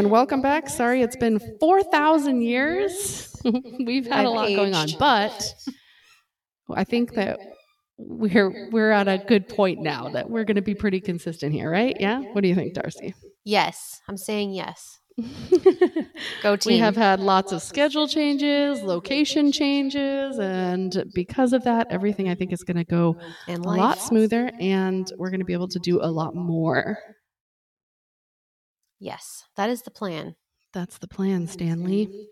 Everyone. Welcome back. Sorry, it's been 4,000 years. We've had a lot going on, but I think that we're we're at a good point now that we're going to be pretty consistent here, right? Yeah. What do you think, Darcy? Yes, I'm saying yes. Go team. we have had lots of schedule changes, location changes, and because of that, everything I think is going to go a lot smoother, and we're going to be able to do a lot more. Yes, that is the plan. That's the plan, Stanley.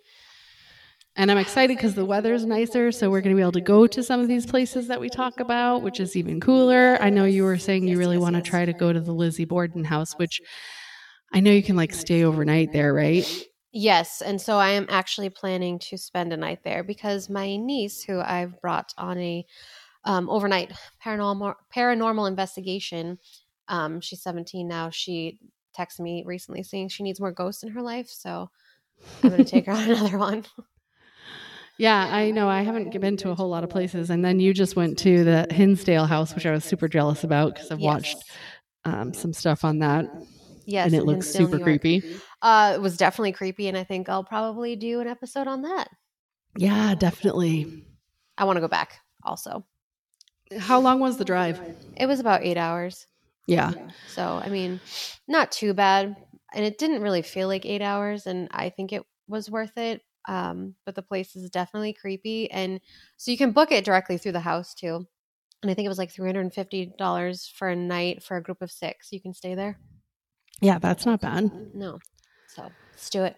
And I'm excited because the weather's nicer, so we're going to be able to go to some of these places that we talk about, which is even cooler. I know you were saying you really want to try to go to the Lizzie Borden house, which I know you can like stay overnight there, right? Yes, and so I am actually planning to spend a night there because my niece, who I've brought on a um, overnight paranormal paranormal investigation, um, she's 17 now. She texted me recently saying she needs more ghosts in her life, so I'm going to take her on another one. Yeah, I know. I haven't been to a whole lot of places, and then you just went to the Hinsdale house, which I was super jealous about because I've Yes. watched um, some stuff on that, Yes, and it looks Hinsdale, super creepy. Uh, it was definitely creepy, and I think I'll probably do an episode on that. Yeah, definitely. I want to go back also. How long was the drive? It was about eight hours. Yeah. So, I mean, not too bad. And it didn't really feel like eight hours, and I think it was worth it. Um, but the place is definitely creepy. And so you can book it directly through the house too. And I think it was like $350 for a night for a group of six. You can stay there. Yeah, that's not bad. No. So let's do it.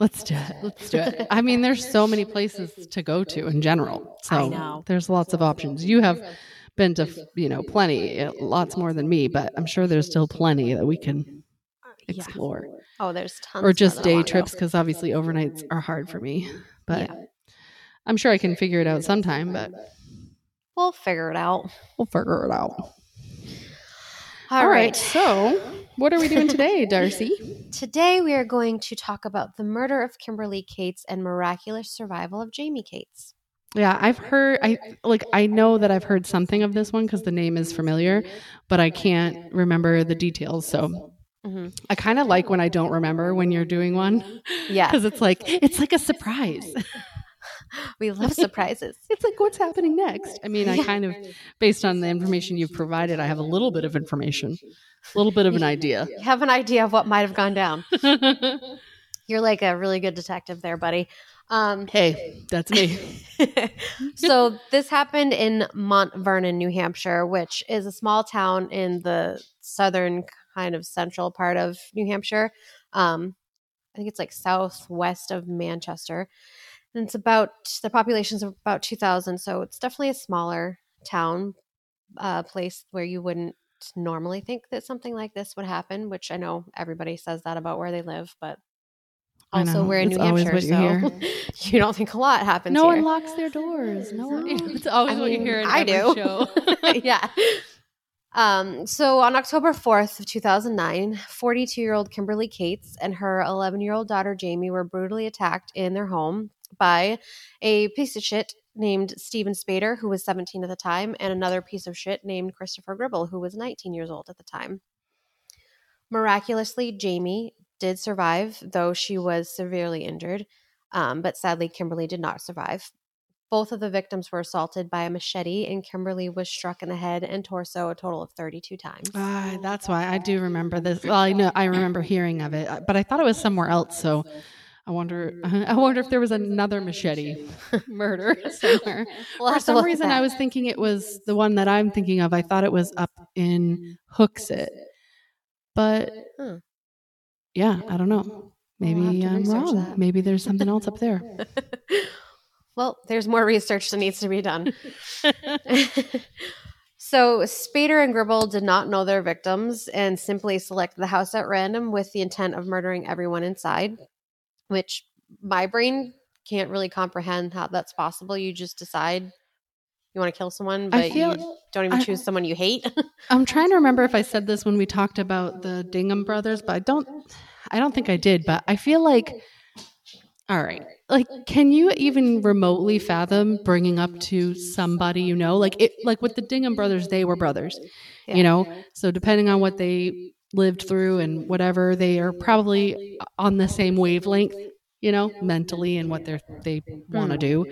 Let's do it. Let's do it. I mean, there's so many places to go to in general. So I know. there's lots of options. You have been to, you know, plenty, uh, lots more than me, but I'm sure there's still plenty that we can Yeah. explore. Oh, there's tons. Or just day trips because obviously overnights are hard for me. But Yeah. I'm sure I can figure it out sometime, but We'll figure it out. we'll figure it out. All right. So, what are we doing today, Darcy? Today we are going to talk about the murder of Kimberly Cates and miraculous survival of Jaimie Cates. Yeah, I've heard I like I know that I've heard something of this one because the name is familiar, but I can't remember the details. So hmm I kind of like when I don't remember when you're doing one Yeah, because it's like it's like a surprise. we love surprises. It's like what's happening next. I mean, I kind of based on the information you've provided, I have a little bit of information, a little bit of an idea. You have an idea of what might have gone down. You're like a really good detective there, buddy. Um, hey, that's me. so this happened in Mount Vernon, New Hampshire, which is a small town in the southern kind of central part of New Hampshire. Um, I think it's like southwest of Manchester. And it's about the population's about 2,000, so it's definitely a smaller town, uh, place where you wouldn't normally think that something like this would happen, which I know everybody says that about where they live, but also know. we're in New Hampshire, so you don't think a lot happens no here. one locks their doors. No one. It's always I what you hear in I every do. show. yeah. Um, so on October 4th of 2009, 42-year-old Kimberly Cates and her 11-year-old daughter Jaimie were brutally attacked in their home by a piece of shit named Steven Spader, who was 17 at the time, and another piece of shit named Christopher Gribble, who was 19 years old at the time. Miraculously, Jaimie did survive, though she was severely injured. Um, but sadly, Kimberly did not survive. Both of the victims were assaulted by a machete, and Kimberly was struck in the head and torso a total of 32 times. Ah, that's why I do remember this. Well, I know I remember hearing of it, uh, but I thought it was somewhere else. So I wonder. I wonder if there was another machete murder somewhere. We'll For some reason, I was thinking it was the one that I'm thinking of. I thought it was up in Hooksett, but Hmm. Yeah, I don't know. We'll Maybe I'm wrong. that. Maybe there's something else up there. well, there's more research that needs to be done. so, Spader and Gribble did not know their victims and simply selected the house at random with the intent of murdering everyone inside, which my brain can't really comprehend how that's possible. You just decide you want to kill someone, but feel you don't even I- choose someone you hate. I'm trying to remember if I said this when we talked about the Dingman brothers, but I don't I don't think I did, but I feel like all right. Like can you even remotely fathom bringing up to somebody you know? Like it like with the Dingman brothers, they were brothers. Yeah. You know? So depending on what they lived through and whatever. They are probably uh, on the same wavelength, you know, mentally and what they're they want to do.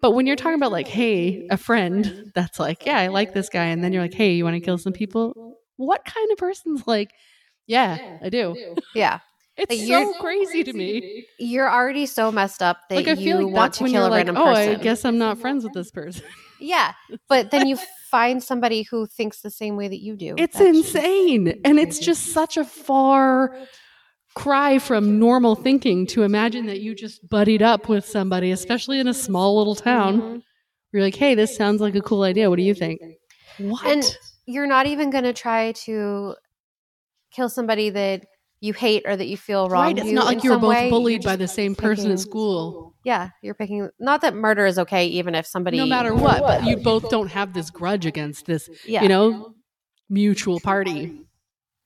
But when you're talking about like, hey, a friend that's like, yeah, I like this guy, and then you're like, hey, you want to kill some people? What kind of person's like, yeah, I do. Yeah. It's Like, so you're- crazy to me. You're already so messed up that Like I you feel like want that's to when kill you're a like, random oh, person. I guess I'm not friends with this person. Yeah. But then you find somebody who thinks the same way that you do. It's insane. And it's just such a far cry from normal thinking to imagine that you just buddied up with somebody, especially in a small little town. Mhm. You're like, hey, this sounds like a cool idea. What do you think? What? And you're not even going to try to kill somebody that you hate or that you feel wrong. right. It's not like you were both bullied by the same person picking- at school. Yeah, you're picking. Not that murder is okay, even if somebody. No matter what, but you both don't have this grudge against this, Yeah, you know, mutual party.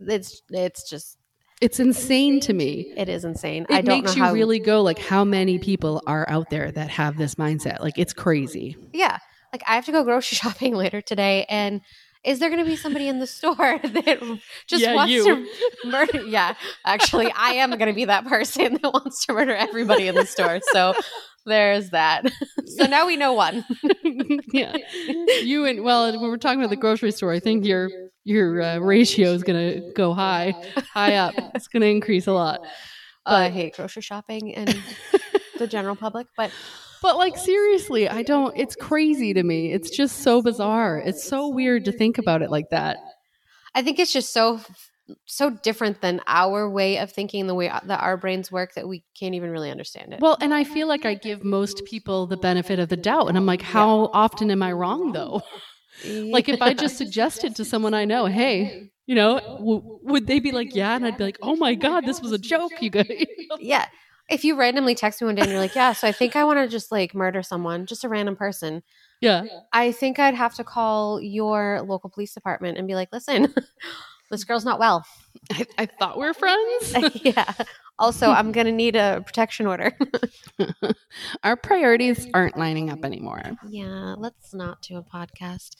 it's it's just It's insane to me. it is insane. It I don't makes know you how. really go like how many people are out there that have this mindset. Like it's crazy. yeah, like I have to go grocery shopping later today, and is there going to be somebody in the store that just Yeah, wants you. to murder? Yeah, actually, I am going to be that person that wants to murder everybody in the store. So there's that. so now we know one. yeah. You and well, when we're talking about the grocery store, I think your your uh, ratio is going to go high, high up. It's going to increase a lot. I hate grocery shopping and the general public, but but like seriously, I don't. It's crazy to me. It's just so bizarre. It's so weird to think about it like that. I think it's just so so different than our way of thinking, the way uh, that our brains work, that we can't even really understand it. Well, and I feel like I give most people the benefit of the doubt, and I'm like, how often am I wrong though? Like if I just suggested to someone I know, hey, you know, w- would they be like, yeah? And I'd be like, oh my god, this was a joke, you guys. yeah, if you randomly text me one day and you're like, yeah, so I think I want to just like murder someone, just a random person. yeah. I think I'd have to call your local police department and be like, listen, this girl's not well. I, I thought we were friends. yeah. Also, I'm gonna need a protection order. Our priorities aren't lining up anymore. Yeah, let's not do a podcast.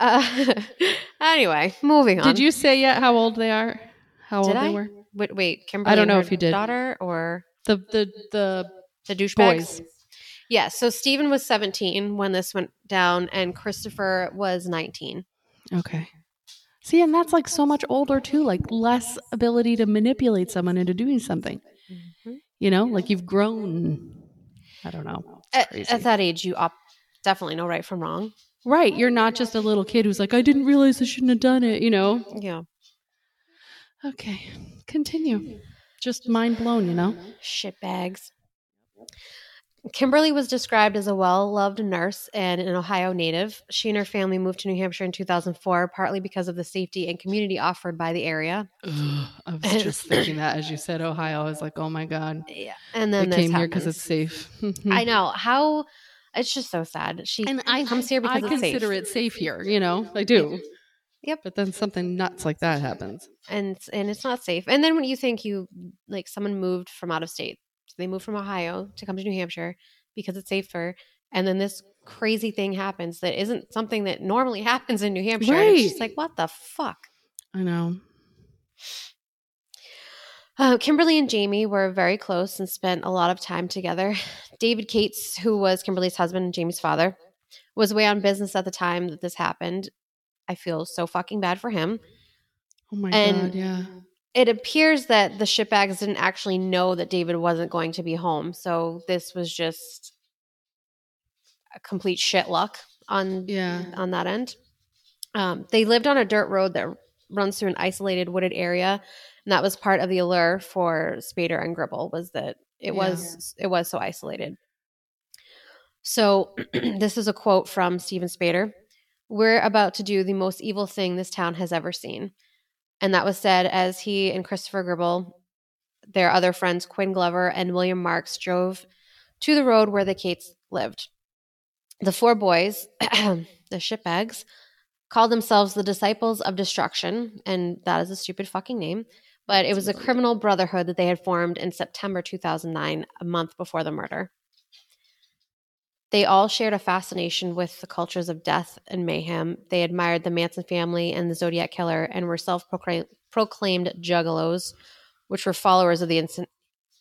Uh, anyway, moving on. Did you say yet how old they are? How Did old I? they were? Wait, wait, Kimberly. don't know if you did. Daughter or The the the the douchebags? boys. Yeah. So Steven was 17 when this went down, and Christopher was 19. Okay. See, and that's like so much older too, like less ability to manipulate someone into doing something. Mm-hmm. You know, like you've grown. I don't know. At, at that age, you op- definitely know right from wrong. Right. You're not just a little kid who's like, I didn't realize I shouldn't have done it, you know? Yeah. Okay. Continue. Just mind blown, you know? Shitbags. Kimberly was described as a well loved nurse and an Ohio native. She and her family moved to New Hampshire in 2004, partly because of the safety and community offered by the area. Ugh, I was just thinking that as you said Ohio. I was like, oh my God. Yeah. And then They came here because it's safe. I know. How it's just so sad. She and I comes here because I consider safe. it safe here, you know? I do. Yep. But then something nuts like that happens. and and it's not safe. And then when you think you like someone moved from out of state, they moved from Ohio to come to New Hampshire because it's safer, and then this crazy thing happens that isn't something that normally happens in New Hampshire. And it's just Right. like what the fuck. I know. Uh, Kimberly and Jaimie were very close and spent a lot of time together. David Cates, who was Kimberly's husband and Jaimie's father, was away on business at the time that this happened. I feel so fucking bad for him. Oh my And- God. Yeah. It appears that the shitbags didn't actually know that David wasn't going to be home. So this was just a complete shit luck on Yeah. on that end. Um, they lived on a dirt road that runs through an isolated wooded area, and that was part of the allure for Spader and Gribble was that it was it was so isolated. So this is a quote from Steven Spader. We're about to do the most evil thing this town has ever seen. And that was said as he and Christopher Gribble, their other friends, Quinn Glover and William Marks, drove to the road where the Cates lived. The four boys, the shitbags, called themselves the Disciples of Destruction, and that is a stupid fucking name. But it was a criminal brotherhood that they had formed in September 2009, a month before the murder. They all shared a fascination with the cultures of death and mayhem. They admired the Manson family and the Zodiac Killer and were self proclaimed juggalos, which were followers of the ins-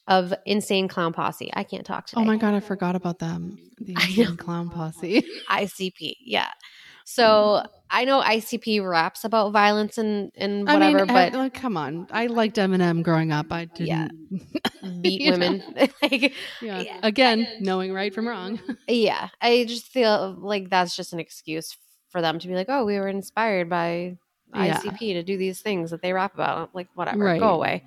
of Insane Clown Posse. I can't talk today. Oh my god, I forgot about them. The Insane Clown Posse. ICP, yeah. So I know ICP raps about violence and, and I whatever, mean, but I- like, come on. I liked Eminem growing up. I didn't. Yeah. beat women. like, Yeah. Yeah. Again, knowing right from wrong. yeah, I just feel like that's just an excuse for them to be like, oh, we were inspired by Yeah. ICP to do these things that they rap about. Like, whatever, Right. go away.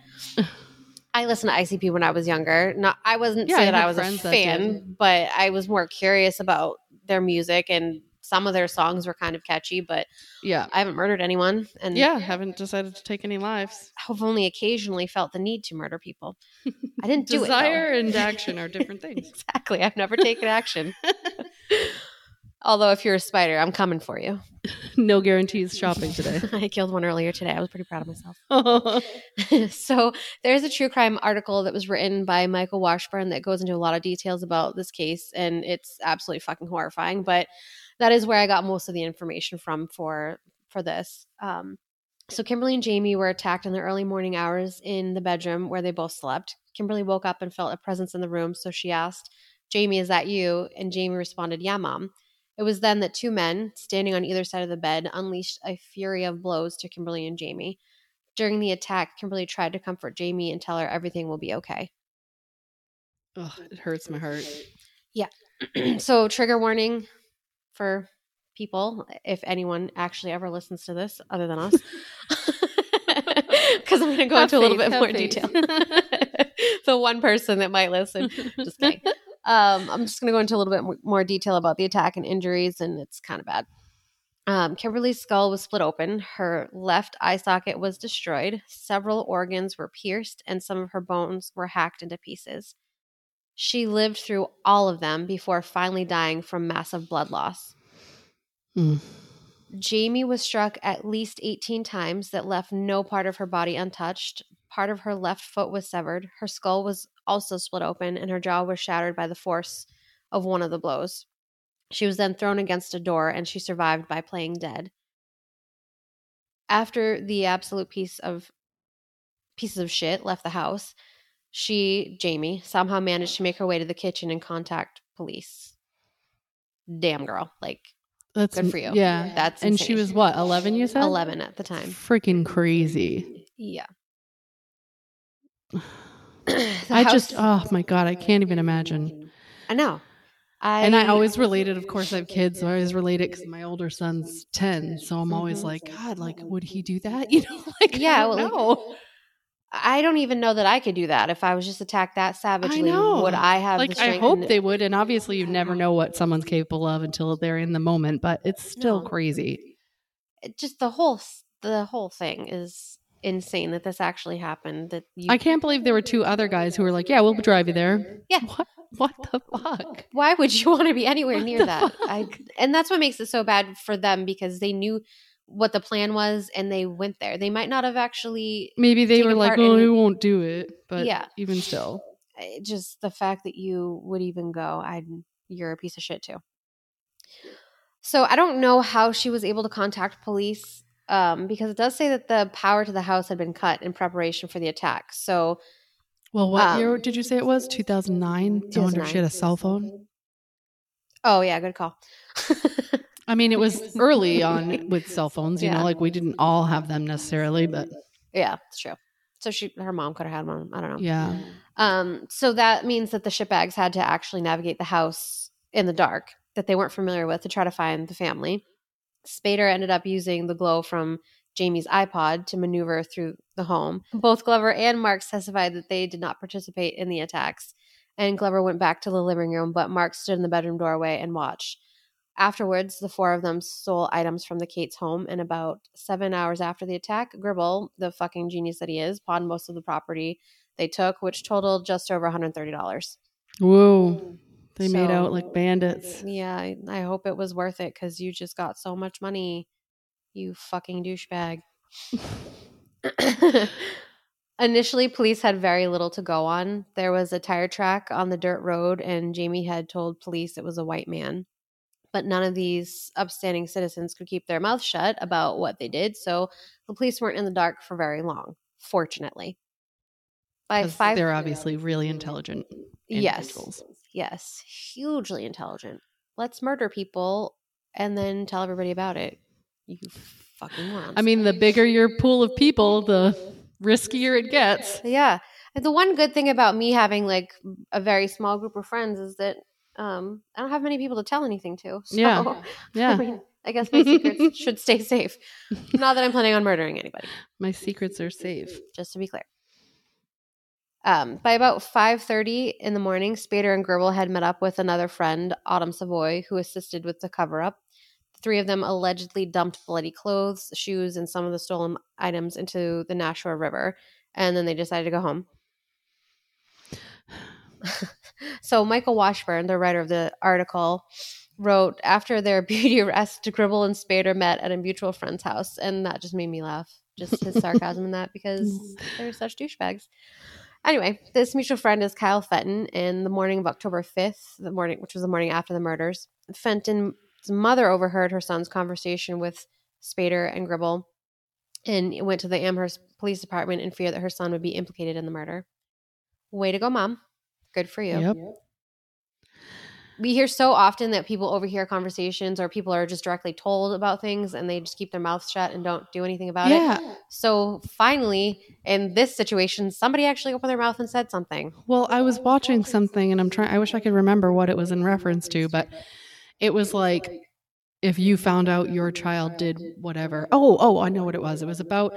I listened to ICP when I was younger. Not, I wasn't Yeah, say I that I was a fan, but I was more curious about their music and some of their songs were kind of catchy. But yeah. I haven't murdered anyone, and Yeah. Haven't decided to take any lives. I've only occasionally felt the need to murder people. I didn't do it. Desire and action are different things. Exactly. I've never taken action. Although, if you're a spider, I'm coming for you. no guarantees shopping today. I killed one earlier today. I was pretty proud of myself. so, there's a true crime article that was written by Michael Washburn that goes into a lot of details about this case, and it's absolutely fucking horrifying. But that is where I got most of the information from for for this. Um, so, Kimberly and Jaimie were attacked in the early morning hours in the bedroom where they both slept. Kimberly woke up and felt a presence in the room, so she asked, Jaimie, is that you? And Jaimie responded, Yeah, mom. It was then that two men, standing on either side of the bed, unleashed a fury of blows to Kimberly and Jaimie. During the attack, Kimberly tried to comfort Jaimie and tell her everything will be okay. Oh, it hurts my heart. Yeah. so, trigger warning for people, if anyone actually ever listens to this other than us, because I'm going to go Have into a little bit more faith. detail. the one person that might listen. Just kidding. Um, I'm just going to go into a little bit more detail about the attack and injuries, and it's kind of bad. Um, Kimberly's skull was split open. Her left eye socket was destroyed. Several organs were pierced, and some of her bones were hacked into pieces. She lived through all of them before finally dying from massive blood loss. Mm. Jaimie was struck at least 18 times that left no part of her body untouched. Part of her left foot was severed. Her skull was also split open, and her jaw was shattered by the force of one of the blows. She was then thrown against a door, and she survived by playing dead. After the absolute piece of pieces of shit left the house, she, Jaimie, somehow managed to make her way to the kitchen and contact police. Damn girl, like That's Good for you. Yeah. that's and she was what, 11 you said? 11 at the time. Freaking crazy. Yeah. I just, oh my God, I can't even imagine. I know. I and I always related, of course, I have kids, so I always relate it because my older son's 10. So I'm always like, mm-hmm. God, like, would he do that? You know, like, Yeah, I well, don't like. I don't even know that I could do that if I was just attacked that savagely. know. Would I have like, I hope and- they would. And obviously, you never know what someone's capable of until they're in the moment, but it's still No. crazy. it- just the whole the whole thing is insane that this actually happened. That you, I can't believe there were two other guys who were like, Yeah, we'll drive you there. Yeah. What, what the fuck? why would you want to be anywhere What near that? I, and that's what makes it so bad for them because they knew what the plan was and they went there. They might not have actually Maybe they were like, Oh, and- we won't do it. But Yeah. even still. just the fact that you would even go i you're a piece of shit too so i don't know how she was able to contact police um, because it does say that the power to the house had been cut in preparation for the attack so Well, what Um, year did you say it was? 2009? No wonder she had a cell phone. oh yeah good call I mean, it was early on with cell phones, you Yeah. know, like we didn't all have them necessarily, but yeah it's true so she her mom could have had one i don't know yeah. Um, so that means that the shitbags had to actually navigate the house in the dark that they weren't familiar with to try to find the family. Spader ended up using the glow from Jaimie's iPod to maneuver through the home. Both Glover and Marks testified that they did not participate in the attacks, and Glover went back to the living room, but Mark stood in the bedroom doorway and watched. Afterwards, the four of them stole items from the Cates' home, and about seven hours after the attack, Gribble, the fucking genius that he is, pawned most of the property they took, which totaled just over $130. Whoa. They made out like bandits. Yeah, I, I hope it was worth it because you just got so much money, you fucking douchebag. Initially, police had very little to go on. There was a tire track on the dirt road, and Jaimie had told police it was a white man. But none of these upstanding citizens could keep their mouth shut about what they did, so the police weren't in the dark for very long, fortunately. By five, they're obviously really intelligent yes. Yes, hugely intelligent. Let's murder people and then tell everybody about it. You fucking morons. I mean, the bigger your pool of people, the riskier it gets. Yeah. And the one good thing about me having like a very small group of friends is that um, I don't have many people to tell anything to. So, Yeah. I Yeah. mean, I guess my secrets should stay safe. Not that I'm planning on murdering anybody, My secrets are safe. just to be clear. Um, by about 5.30 in the morning, Spader and Gribble had met up with another friend, Autumn Savoy, who assisted with the cover-up. The three of them allegedly dumped bloody clothes, shoes, and some of the stolen items into the Nashua River, and then they decided to go home. so Michael Washburn, the writer of the article, wrote after their beauty arrest, Gribble and Spader met at a mutual friend's house, and that just made me laugh. Just his sarcasm in that because they're such douchebags. Anyway, this mutual friend is Kyle Fenton. In the morning of October 5th, the morning which was the morning after the murders, Fenton's mother overheard her son's conversation with Spader and Gribble and went to the Amherst Police Department in fear that her son would be implicated in the murder. Way to go, mom. Good for you. Yep. We hear so often that people overhear conversations or people are just directly told about things and they just keep their mouths shut and don't do anything about it. Yeah. So finally, in this situation, somebody actually opened their mouth and said something. Well, I was watching something and I'm trying, I wish I could remember what it was in reference to, but it was like if you found out your child did whatever. Oh, oh, I know what it was. It was about,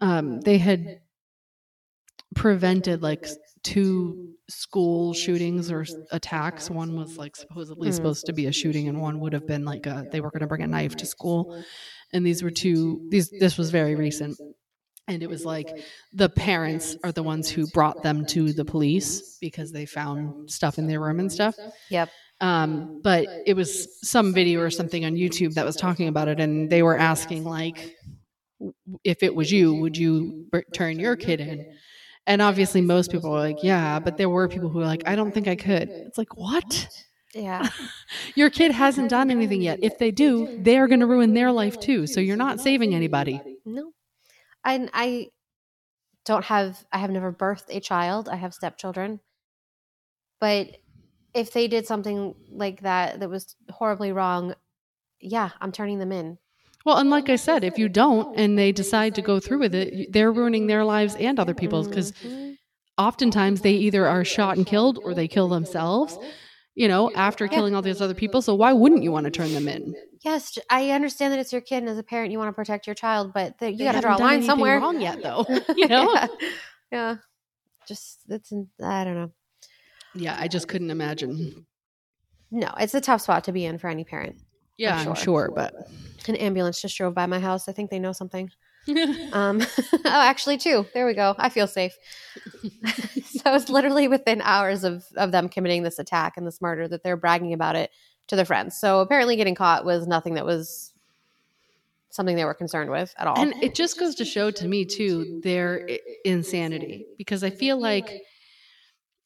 um, they had prevented like two school shootings or attacks. One was like supposedly Mhm. supposed to be a shooting, and one would have been like a, they were going to bring a knife to school. And these were two, these, this was very recent. And it was like the parents are the ones who brought them to the police because they found stuff in their room and stuff. Yep. Um, but it was some video or something on YouTube that was talking about it, and they were asking like, if it was you, would you br- turn your kid in? And obviously, most people were like, yeah, but there were people who were like, I don't think I could. It's like, what? Yeah. Your kid hasn't done anything yet. If they do, they're going to ruin their life too. So you're not saving anybody. No. I I don't have I have never birthed a child. I have stepchildren. But if they did something like that that was horribly wrong, yeah, I'm turning them in. Well, and like I said, if you don't and they decide to go through with it, they're ruining their lives and other people's because oftentimes they either are shot and killed or they kill themselves, you know, after killing all these other people. So why wouldn't you want to turn them in? Yes, I understand that it's your kid and as a parent you want to protect your child, but the, you got to draw a line somewhere. wrong yet, though. you know? yeah. yeah. Just it's I don't know. Yeah, I just couldn't imagine. No, it's a tough spot to be in for any parent. Yeah, I'm I'm sure. sure, but An ambulance just drove by my house. I think they know something. Um, oh, actually, two. There we go. I feel safe. so it's literally within hours of of them committing this attack and this murder that they're bragging about it to their friends. So apparently, getting caught was nothing that was something they were concerned with at all. and it just goes to show to me too their insanity because I feel like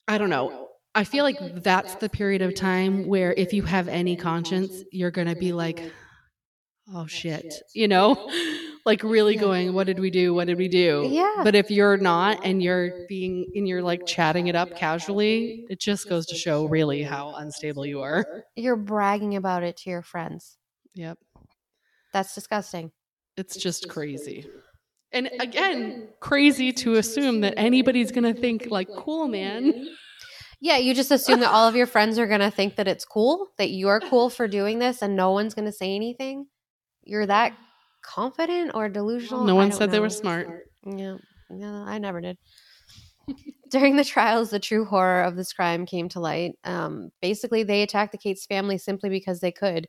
I don't know. I feel like that's the period of time where if you have any conscience, you're going to be like, oh shit, you know? Like really going, what did we do? What did we do? Yeah. But if you're not and you're being and you're like chatting it up casually, it just goes to show really how unstable you are. You're bragging about it to your friends. Yep. That's disgusting. It's just crazy. And again, crazy to assume that anybody's going to think like, cool, man. Yeah, you just assume that all of your friends are going to think that it's cool, that you're cool for doing this, and no one's going to say anything. You're that confident or delusional? No one said they were smart. Yeah, no, I never did. During the trials, the true horror of this crime came to light. Um, basically, they attacked the Cates family simply because they could.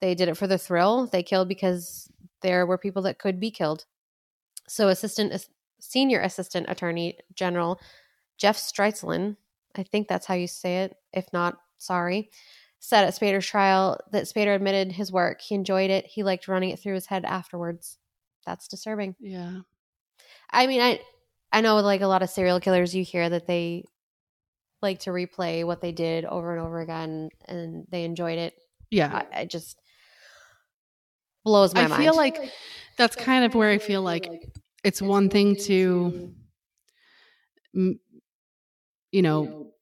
They did it for the thrill. They killed because there were people that could be killed. So, assistant, senior assistant attorney general Jeff Streitzelin, I think that's how you say it. If not, sorry, said at Spader's trial that Spader admitted his work. He enjoyed it. He liked running it through his head afterwards. That's disturbing. Yeah. I mean, I I know, like a lot of serial killers, you hear that they like to replay what they did over and over again, and they enjoyed it. Yeah. I, I just blows my I mind. I feel like that's kind of where I feel like it's one thing to, m- you know,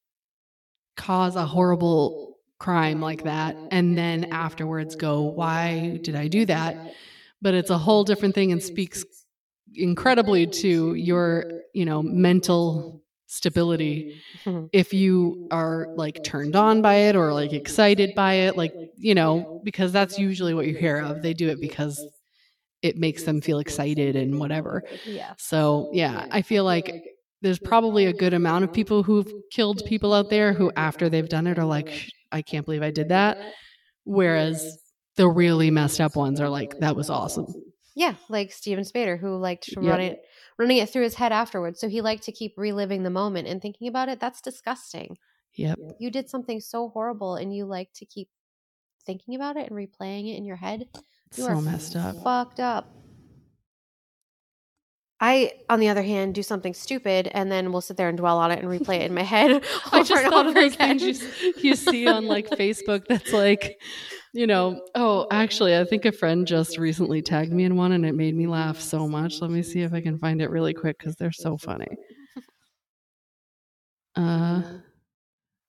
cause a horrible crime like that and then afterwards go, why did I do that? But it's a whole different thing and speaks incredibly to your, you know, mental stability if you are like turned on by it or like excited by it like you know because that's usually what you hear of they do it because it makes them feel excited and whatever yeah. so yeah i feel like there's probably a good amount of people who've killed people out there who after they've done it are like i can't believe i did that whereas the really messed up ones are like that was awesome Yeah, like Steven Spader, who liked to Yep. run it, running it through his head afterwards. So he liked to keep reliving the moment and thinking about it. That's disgusting. yep You did something so horrible, and you like to keep thinking about it and replaying it in your head. You so are messed up Fucked up. I, on the other hand, do something stupid, and then we'll sit there and dwell on it and replay it in my head I just thought of those again. things you, you see on like Facebook that's like, you know, oh, actually, I think a friend just recently tagged me in one and it made me laugh so much. Let me see if I can find it really quick because they're so funny. Uh,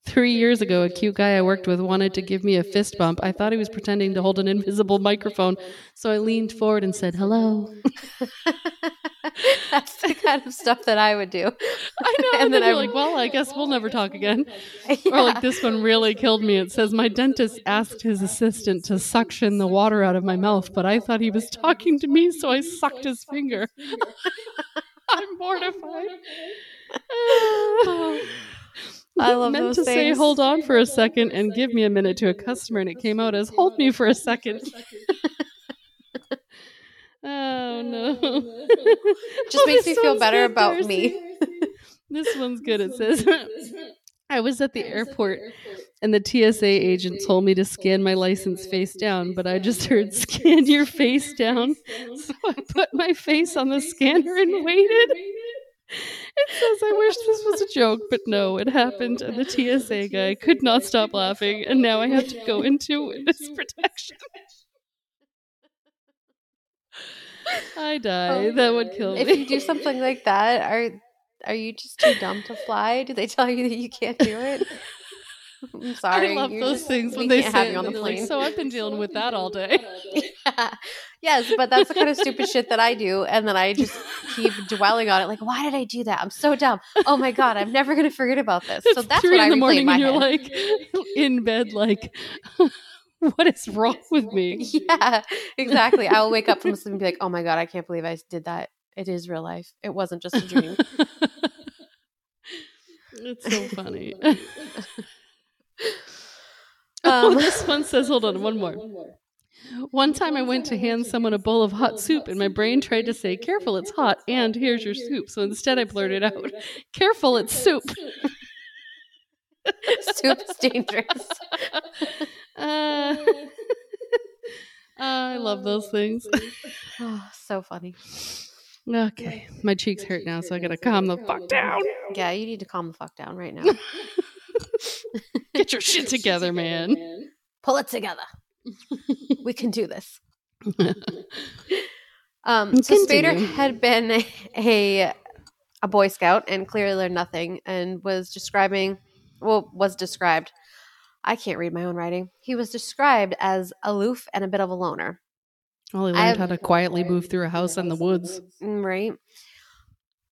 three years ago, a cute guy I worked with wanted to give me a fist bump. I thought he was pretending to hold an invisible microphone, so I leaned forward and said, hello. That's the kind of stuff that I would do. I know. And And then then you're I- like, well, I guess we'll never talk again. Or like this one really killed me. It says my dentist asked his assistant to suction the water out of my mouth, but I thought he was talking to me, so I sucked his finger. I'm mortified. I love meant to say hold on for a second and give me a minute to a customer, and it came out as hold me for a second. Oh no! Just Oh, makes me feel better about me. this one's good. It says. I was at the airport and the TSA agent told me to scan my license face down, but I just heard scan your face down. So I put my face on the scanner and waited. It says, I wish this was a joke, but no, it happened. And the TSA guy could not stop laughing, and now I have to go into witness protection. I die. Oh, that would kill me. If you do something like that, are are you just too dumb to fly? Do they tell you that you can't do it? I'm sorry. I love you're those just- things when they say have you on the they're like, plane. so I've been dealing with that all day. Yeah. Yes, but that's the kind of stupid shit that I do, and then I just keep dwelling on it. Like, why did I do that? I'm so dumb. Oh my god, I'm never gonna forget about this. So that's three what I in the morning in my and you're head. like in bed like what is wrong with me? Yeah, exactly. I will wake up from sleep and be like, "Oh my god, I can't believe I did that. It is real life. It wasn't just a dream." it's so funny. oh, Um, this one says, hold on, one more. One time I went to hand someone a bowl of hot soup and my brain tried to say, careful, it's hot, and here's your soup. So instead I blurted out, careful, it's soup. Soup is dangerous. Uh, I love those things. Oh, so funny. Okay, my cheeks hurt now, so I gotta calm the fuck down. Yeah, you need to calm the fuck down right now. Get your shit together, man. Pull it together. we can do this. Um, so Spader had been a a Boy Scout and clearly learned nothing, and was describing, well, was described. I can't read my own writing. He was described as aloof and a bit of a loner. Well, he learned have- how to quietly move through a house in the woods. Mm, Right.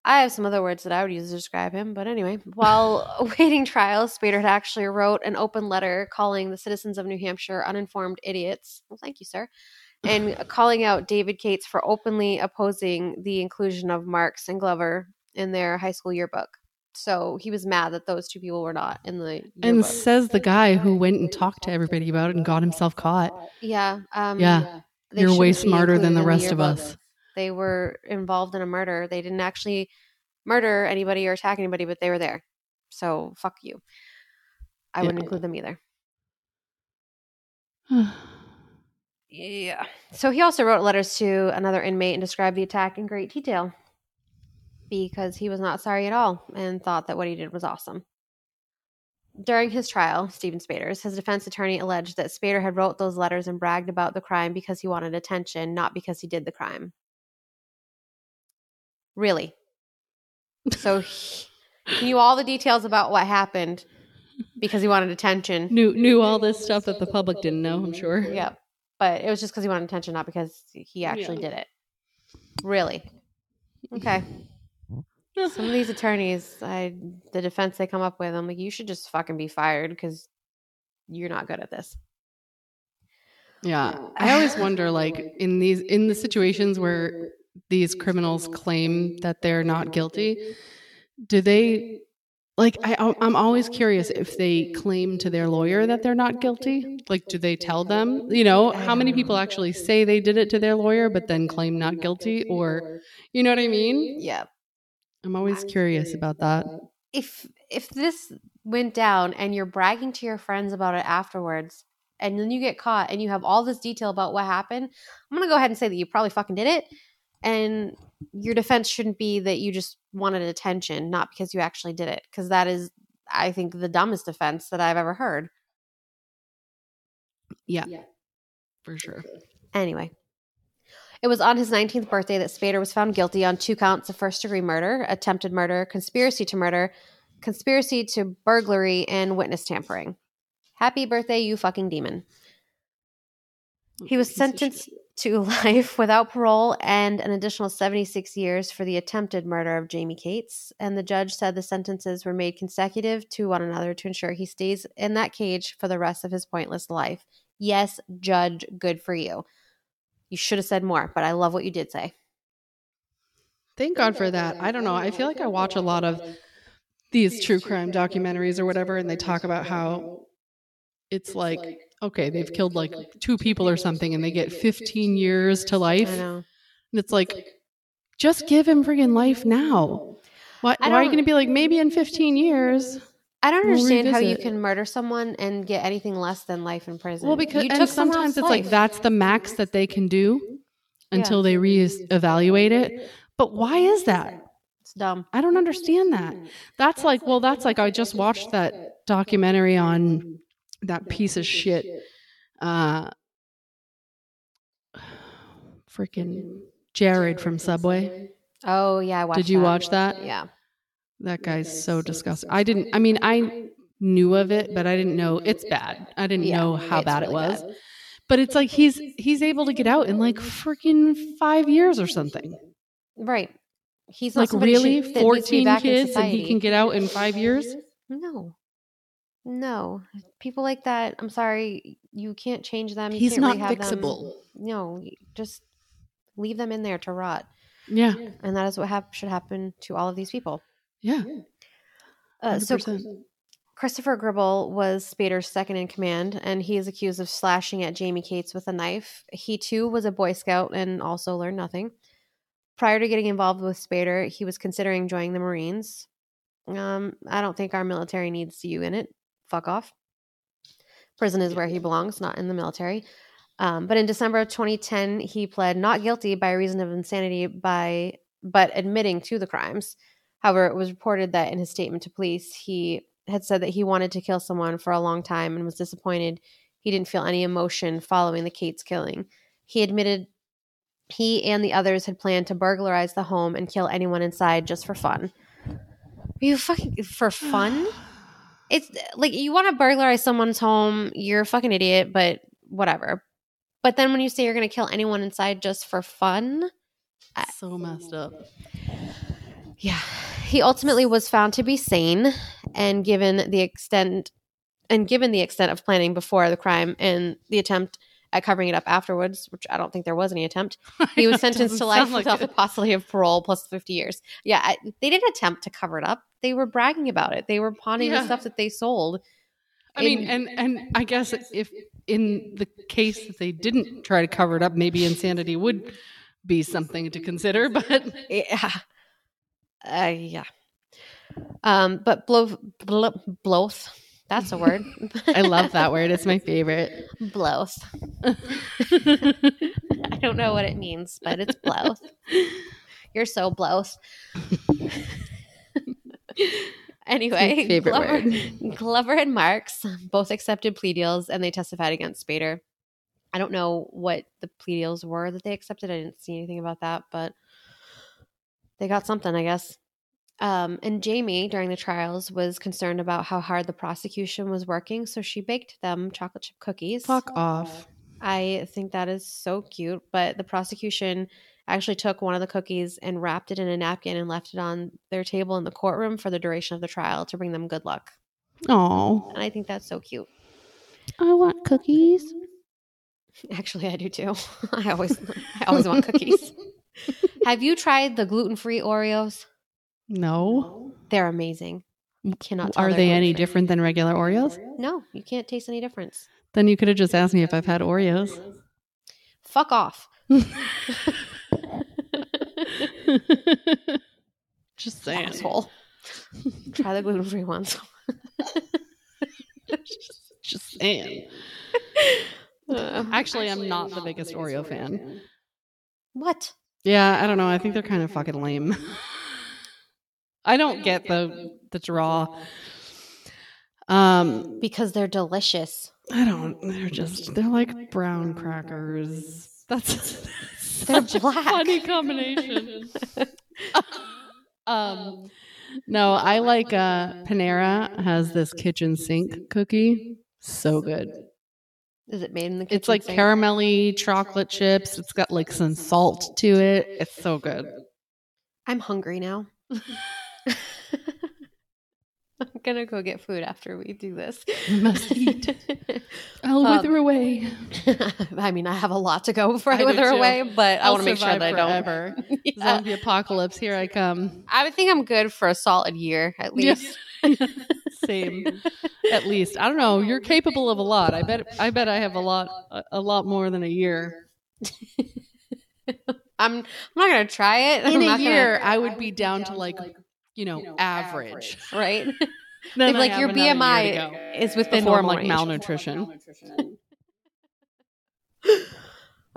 I have some other words that I would use to describe him, but anyway, while awaiting trial, Spader had actually wrote an open letter calling the citizens of New Hampshire uninformed idiots. Well, thank you, sir. And calling out David Cates for openly opposing the inclusion of Marks and Glover in their high school yearbook. So he was mad that those two people were not in the yearbook. And says the guy who went and talked to everybody about it and got himself caught. yeah, um, Yeah. You're way smarter than the in rest of us. They were involved in a murder. They didn't actually murder anybody or attack anybody, but they were there. So fuck you. I wouldn't include them either. Yeah. So he also wrote letters to another inmate and described the attack in great detail. Because he was not sorry at all and thought that what he did was awesome. During his trial, Steven Spaders, his defense attorney alleged that Spader had wrote those letters and bragged about the crime because he wanted attention, not because he did the crime. Really? So he, he knew all the details about what happened because he wanted attention. Knew knew all this stuff that the public didn't know. I'm sure. Yeah, but it was just because he wanted attention, not because he actually Yeah. did it. Really? Okay. Some of these attorneys, I the defense they come up with, I'm like, you should just fucking be fired because you're not good at this. Yeah. I always wonder like in these in the situations where these criminals claim that they're not guilty, do they like I I'm always curious if they claim to their lawyer that they're not guilty. Like do they tell them, you know, how many people actually say they did it to their lawyer but then claim not guilty or you know what I mean? Yeah. I'm always curious about that. If if this went down and you're bragging to your friends about it afterwards, and then you get caught and you have all this detail about what happened, I'm gonna go ahead and say that you probably fucking did it. And your defense shouldn't be that you just wanted attention, not because you actually did it. Because that is, I think, the dumbest defense that I've ever heard. Yeah. For sure. Anyway, it was on his 19th birthday that Spader was found guilty on two counts of first degree murder, attempted murder, conspiracy to murder, conspiracy to burglary, and witness tampering. Happy birthday, you fucking demon. He was sentenced to life without parole and an additional 76 years for the attempted murder of Jaimie Cates. And the judge said the sentences were made consecutive to one another to ensure he stays in that cage for the rest of his pointless life. Yes, judge, good for you. You should have said more, but I love what you did say. Thank God for that. I don't know. I feel like I watch a lot of these true crime documentaries or whatever, and they talk about how it's like, okay, they've killed like two people or something, and they get 15 years to life. I And it's like, just give him friggin' life now. Why, why are you going to be like, maybe in 15 years? I don't understand how you can murder someone and get anything less than life in prison. Well, because You and sometimes it's like that's the max that they can do until they reevaluate it. But why is that? It's dumb. I don't understand that. That's like, well, that's like I just watched that documentary on that piece of shit, uh, freaking Jared from Subway. Oh yeah, I watched Did you that. watch that? Yeah. That guy's so disgusting. I didn't. I mean, I knew of it, but I didn't know it's bad. I didn't Yeah, know how bad it was. bad. But it's like he's he's able to get out in like freaking five years or something. Right. He's Like really, should- that needs to be fourteen kids, and he can get out in five years. No. No. People like that, I'm sorry, you can't change them. You He's can't not rehab them. fixable. No, just leave them in there to rot. Yeah, And that is what hap- should happen to all of these people. Yeah. Uh, so Christopher Gribble was Spader's second in command, and he is accused of slashing at Jaimie Cates with a knife. He too was a Boy Scout and also learned nothing. Prior to getting involved with Spader, he was considering joining the Marines. Um, I don't think our military needs you in it. Fuck off. Prison is where he belongs, not in the military. Um, but in December of 2010, he pled not guilty by reason of insanity by but admitting to the crimes. However, it was reported that in his statement to police, he had said that he wanted to kill someone for a long time and was disappointed he didn't feel any emotion following the Cates' killing. He admitted he and the others had planned to burglarize the home and kill anyone inside just for fun. Are you fucking for fun? It's like you want to burglarize someone's home, you're a fucking idiot, but whatever. But then when you say you're going to kill anyone inside just for fun, so messed up. Yeah. He ultimately was found to be sane and given the extent and given the extent of planning before the crime and the attempt at covering it up afterwards, which I don't think there was any attempt. He was sentenced to life without the possibility of parole plus 50 years. Yeah, I, they didn't attempt to cover it up. They were bragging about it. They were pawning Yeah. the stuff that they sold. I mean, and and I guess if in the case that they didn't try to cover it up, maybe insanity would be something to consider. But Yeah. Uh, yeah. Um, but blow, blow, blowth. That's a word. I love that word; it's my favorite. blowth. I don't know what it means, but it's blowth. You're so blowth. Anyway, favorite Glover, word. Glover and Marks both accepted plea deals and they testified against Spader. I don't know what the plea deals were that they accepted. I didn't see anything about that, but they got something, I guess. Um, and Jaimie, during the trials, was concerned about how hard the prosecution was working, so she baked them chocolate chip cookies. Fuck off. I think that is so cute. But the prosecution actually took one of the cookies and wrapped it in a napkin and left it on their table in the courtroom for the duration of the trial to bring them good luck. Oh, And I think that's so cute. I want cookies. Actually, I do too. I always, I always want cookies. Have you tried the gluten-free Oreos? No. They're amazing. You cannot. Tell Are they're they any gluten-free. different than regular Oreos? No, you can't taste any difference. Then you could have just asked me if I've had Oreos. Fuck off. just saying. Asshole. Try the gluten-free ones. Just saying. Uh, Actually, I'm not the biggest Oreo fan. what? Yeah, I don't know. I think they're kind of fucking lame. I don't get the the draw. Um, Because they're delicious. I don't. They're just they're like brown crackers. That's They're such a black. funny combination. um, no, I like uh Panera has this kitchen sink cookie. So good. Is it made in the kitchen? It's like sink? caramelly chocolate chips. It's got like some salt to it. It's so good. I'm hungry now. I'm gonna go get food after we do this. We must eat. I'll Um, wither away. I mean, I have a lot to go before I, I wither away, but I I'll want to make sure that I don't. forever. Yeah. Zombie apocalypse, here I come. I would think I'm good for a solid year at least. Same. At least. I don't know. You're capable of a lot. I bet I bet I have a lot a, lot more than a year. I'm. I'm not gonna try it. I'm In not a gonna- year, I would be down to like, you know, average. right? They'd be like your another year to BMI is within I'm normal like malnutrition.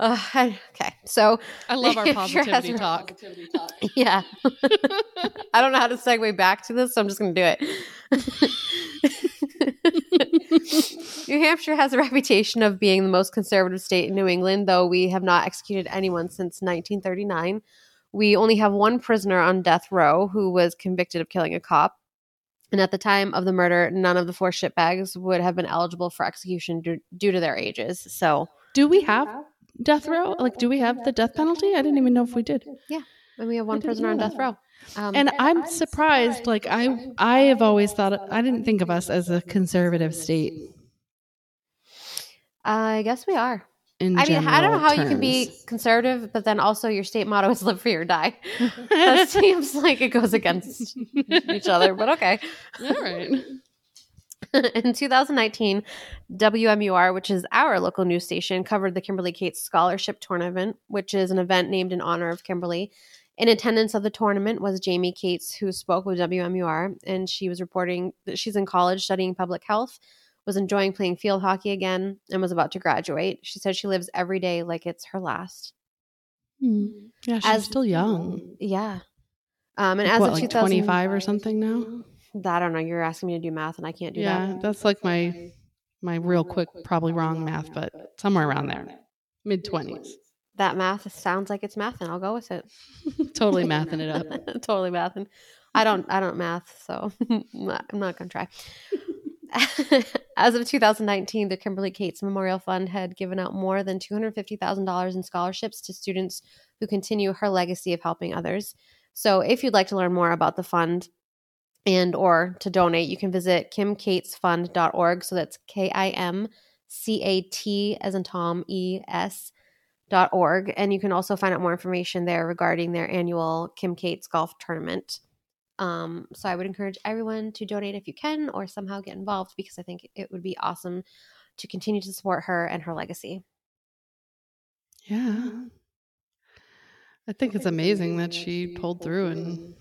Uh, I- okay, so I love our Sure has positivity talk. yeah, I don't know how to segue back to this, so I'm just gonna do it. New Hampshire has a reputation of being the most conservative state in New England, though we have not executed anyone since 1939. We only have one prisoner on death row who was convicted of killing a cop. And at the time of the murder, none of the four shitbags would have been eligible for execution due, due to their ages. So, Do we have death row? Like, do we have the death penalty? I didn't even know if we did. Yeah, and we have one prisoner on death row. Um, And I'm surprised. Like, I I have always thought I didn't think of us as a conservative state. I guess we are. I mean, I don't know how general you can be conservative, but then also your state motto is live free or die. that seems like it goes against each other, but okay. All right. In 2019, WMUR, which is our local news station, covered the Kimberly Cates Scholarship Tournament, which is an event named in honor of Kimberly. In attendance of the tournament was Jaimie Cates, who spoke with WMUR, and she was reporting that she's in college studying public health, was enjoying playing field hockey again, and was about to graduate. She said she lives every day like it's her last. Hmm. Yeah, she's As- still young. Yeah. Um, and Like, as what, of like 2000 25 or something now? I don't know. You're asking me to do math, and I can't do Yeah, that. Yeah, that's like my my real quick, probably wrong math, but somewhere around there, mid 20s. That math sounds like it's math, and I'll go with it. totally mathing it up. totally mathing. I don't. I don't math, so I'm not, I'm not gonna try. As of 2019, the Kimberly Cates Memorial Fund had given out more than $250,000 in scholarships to students who continue her legacy of helping others. So, if you'd like to learn more about the fund and or to donate, you can visit kimcatesfund.org. So that's K I M C A T as in Tom E S dot org, and you can also find out more information there regarding their annual Kim Cates Golf Tournament. Um, so I would encourage everyone to donate if you can, or somehow get involved because I think it would be awesome to continue to support her and her legacy. Yeah. I think it's amazing that she pulled through and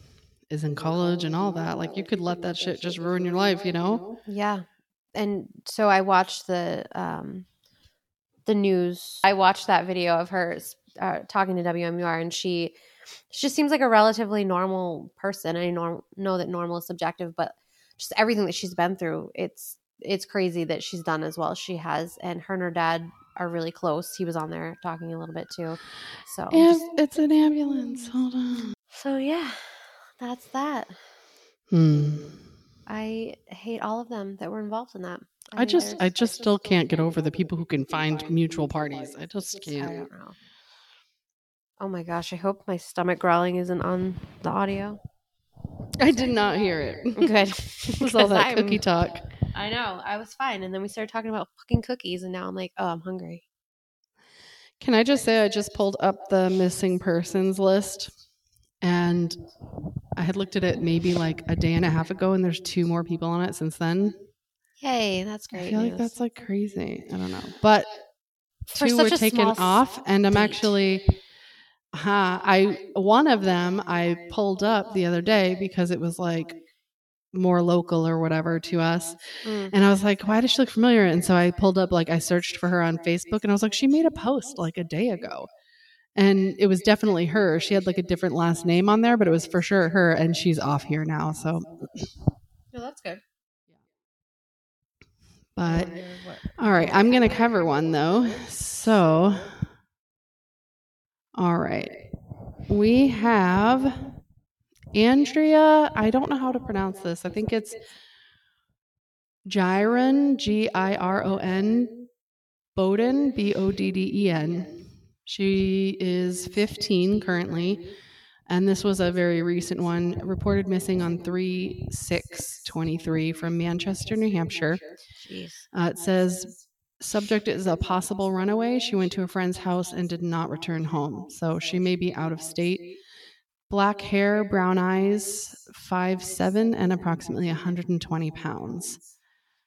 is in college and all that. Like, you could let that shit just ruin your life, you know? Yeah, and so I watched the um, the news. I watched that video of her uh, talking to WMUR, and she she just seems like a relatively normal person. I norm- know that normal is subjective, but just everything that she's been through, it's it's crazy that she's done as well as she has. And her and her dad are really close. He was on there talking a little bit too. So Yeah, just- it's an ambulance. Hold on. so yeah, that's that. Hmm. I hate all of them that were involved in that. I think just, I just still can't get over the people who can find mutual parties. I just I can't. don't know. Oh my gosh! I hope my stomach growling isn't on the audio. I did not hear it. Good. it was all that I'm- cookie talk. I know. I was fine, and then we started talking about fucking cookies, and now I'm like, oh, I'm hungry. Can I just say I just pulled up the missing persons list and I had looked at it maybe like a day and a half ago and there's two more people on it since then. Yay! That's great. I feel like that's like crazy. I don't know. But For two were taken off and I'm state. actually huh, I one of them I pulled up the other day because it was like more local or whatever to us. Mm. And I was like, why does she look familiar? And so I pulled up, like, I searched for her on Facebook and I was like, she made a post like a day ago. And it was definitely her. She had like a different last name on there, but it was for sure her. And she's off here now. So, No, that's good. but all right, I'm going to cover one though. So, all right. We have Andrea. I don't know how to pronounce this. I think it's Gyron, G I R O N, Bowden, B O D D E N. She is 15 currently, and this was a very recent one, reported missing on 3 6 23 from Manchester, New Hampshire. Uh, it says subject is a possible runaway. She went to a friend's house and did not return home, so she may be out of state. Black hair, brown eyes, five seven, and approximately 120 pounds.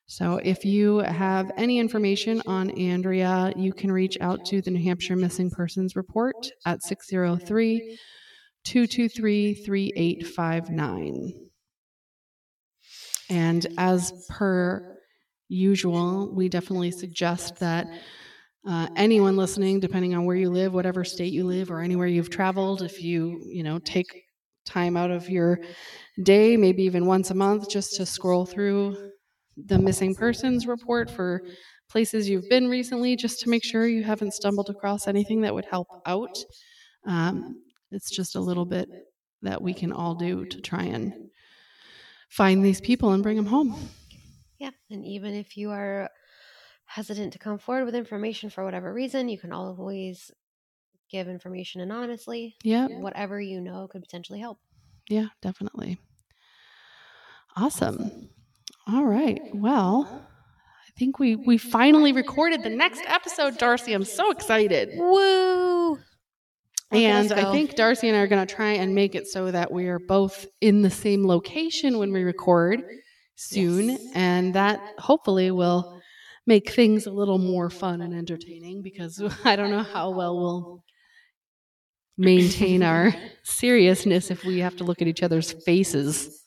So, if you have any information on Andrea, you can reach out to the New Hampshire Missing Persons Report at 603 223 3859. And as per usual, we definitely suggest that uh, anyone listening, depending on where you live, whatever state you live, or anywhere you've traveled, if you you know take time out of your day, maybe even once a month, just to scroll through the missing persons report for places you've been recently, just to make sure you haven't stumbled across anything that would help out. Um, it's just a little bit that we can all do to try and find these people and bring them home. Yeah, and even if you are hesitant to come forward with information for whatever reason, you can always give information anonymously. Yeah, Whatever you know could potentially help. yeah, definitely. Awesome. All right. Well, I think we we finally recorded the next episode, Darcy. I'm so excited. Woo! Okay, And I think Darcy and I are going to try and make it so that we are both in the same location when we record soon. Yes. And that hopefully will make things a little more fun and entertaining because I don't know how well we'll maintain our seriousness if we have to look at each other's faces.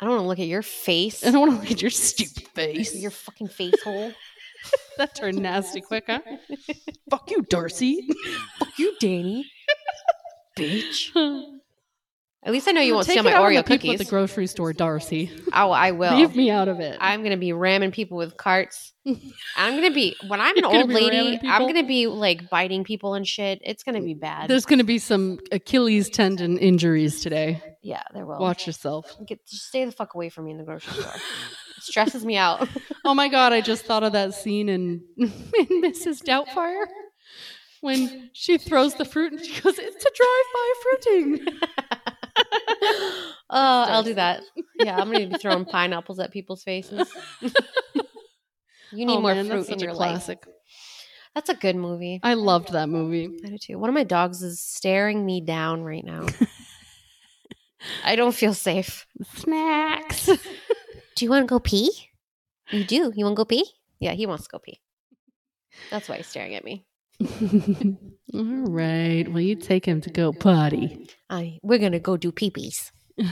I don't want to look at your face. I don't want to look at your stupid face. Your fucking face hole. that turned nasty quick, huh? Fuck you, Darcy. Fuck you, Danny. Bitch. At least I know you won't steal my Oreo people at the grocery store, Darcy. oh, I will. Leave me out of it. I'm gonna be ramming people with carts. I'm gonna be when I'm an gonna old lady. I'm gonna be like biting people and shit. It's gonna be bad. There's going to be some Achilles tendon injuries today. yeah, there will. Watch yourself. Get just stay the fuck away from me in the grocery store. it stresses me out. Oh my god, I just thought of that scene in, in Mrs. Doubtfire when she throws the fruit and she goes, "It's a drive-by fruiting." Oh, I'll do that. Yeah, I'm gonna be throwing pineapples at people's faces. you need oh more man, fruit in your a life. That's a good movie. I loved that movie. I do too. One of my dogs is staring me down right now. I don't feel safe. Snacks. Do you want to go pee? You do. You want to go pee? Yeah, he wants to go pee. That's why he's staring at me. All right. Well, you take him to go potty. I, we're going to go do peepees.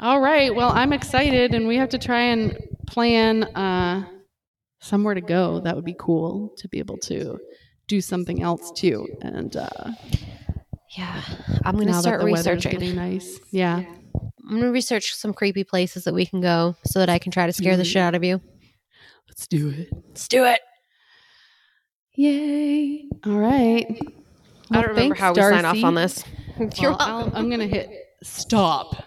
All right. Well, I'm excited, and we have to try and plan uh, somewhere to go. That would be cool to be able to do something else too. And uh, yeah, I'm going to start researching. Nice. Yeah. I'm going to research some creepy places that we can go so that I can try to scare mm-hmm. the shit out of you. Let's do it. Let's do it. Yay. All right. Well, I don't remember thanks, how we Darcy. sign off on this. Well, I'm going to hit stop.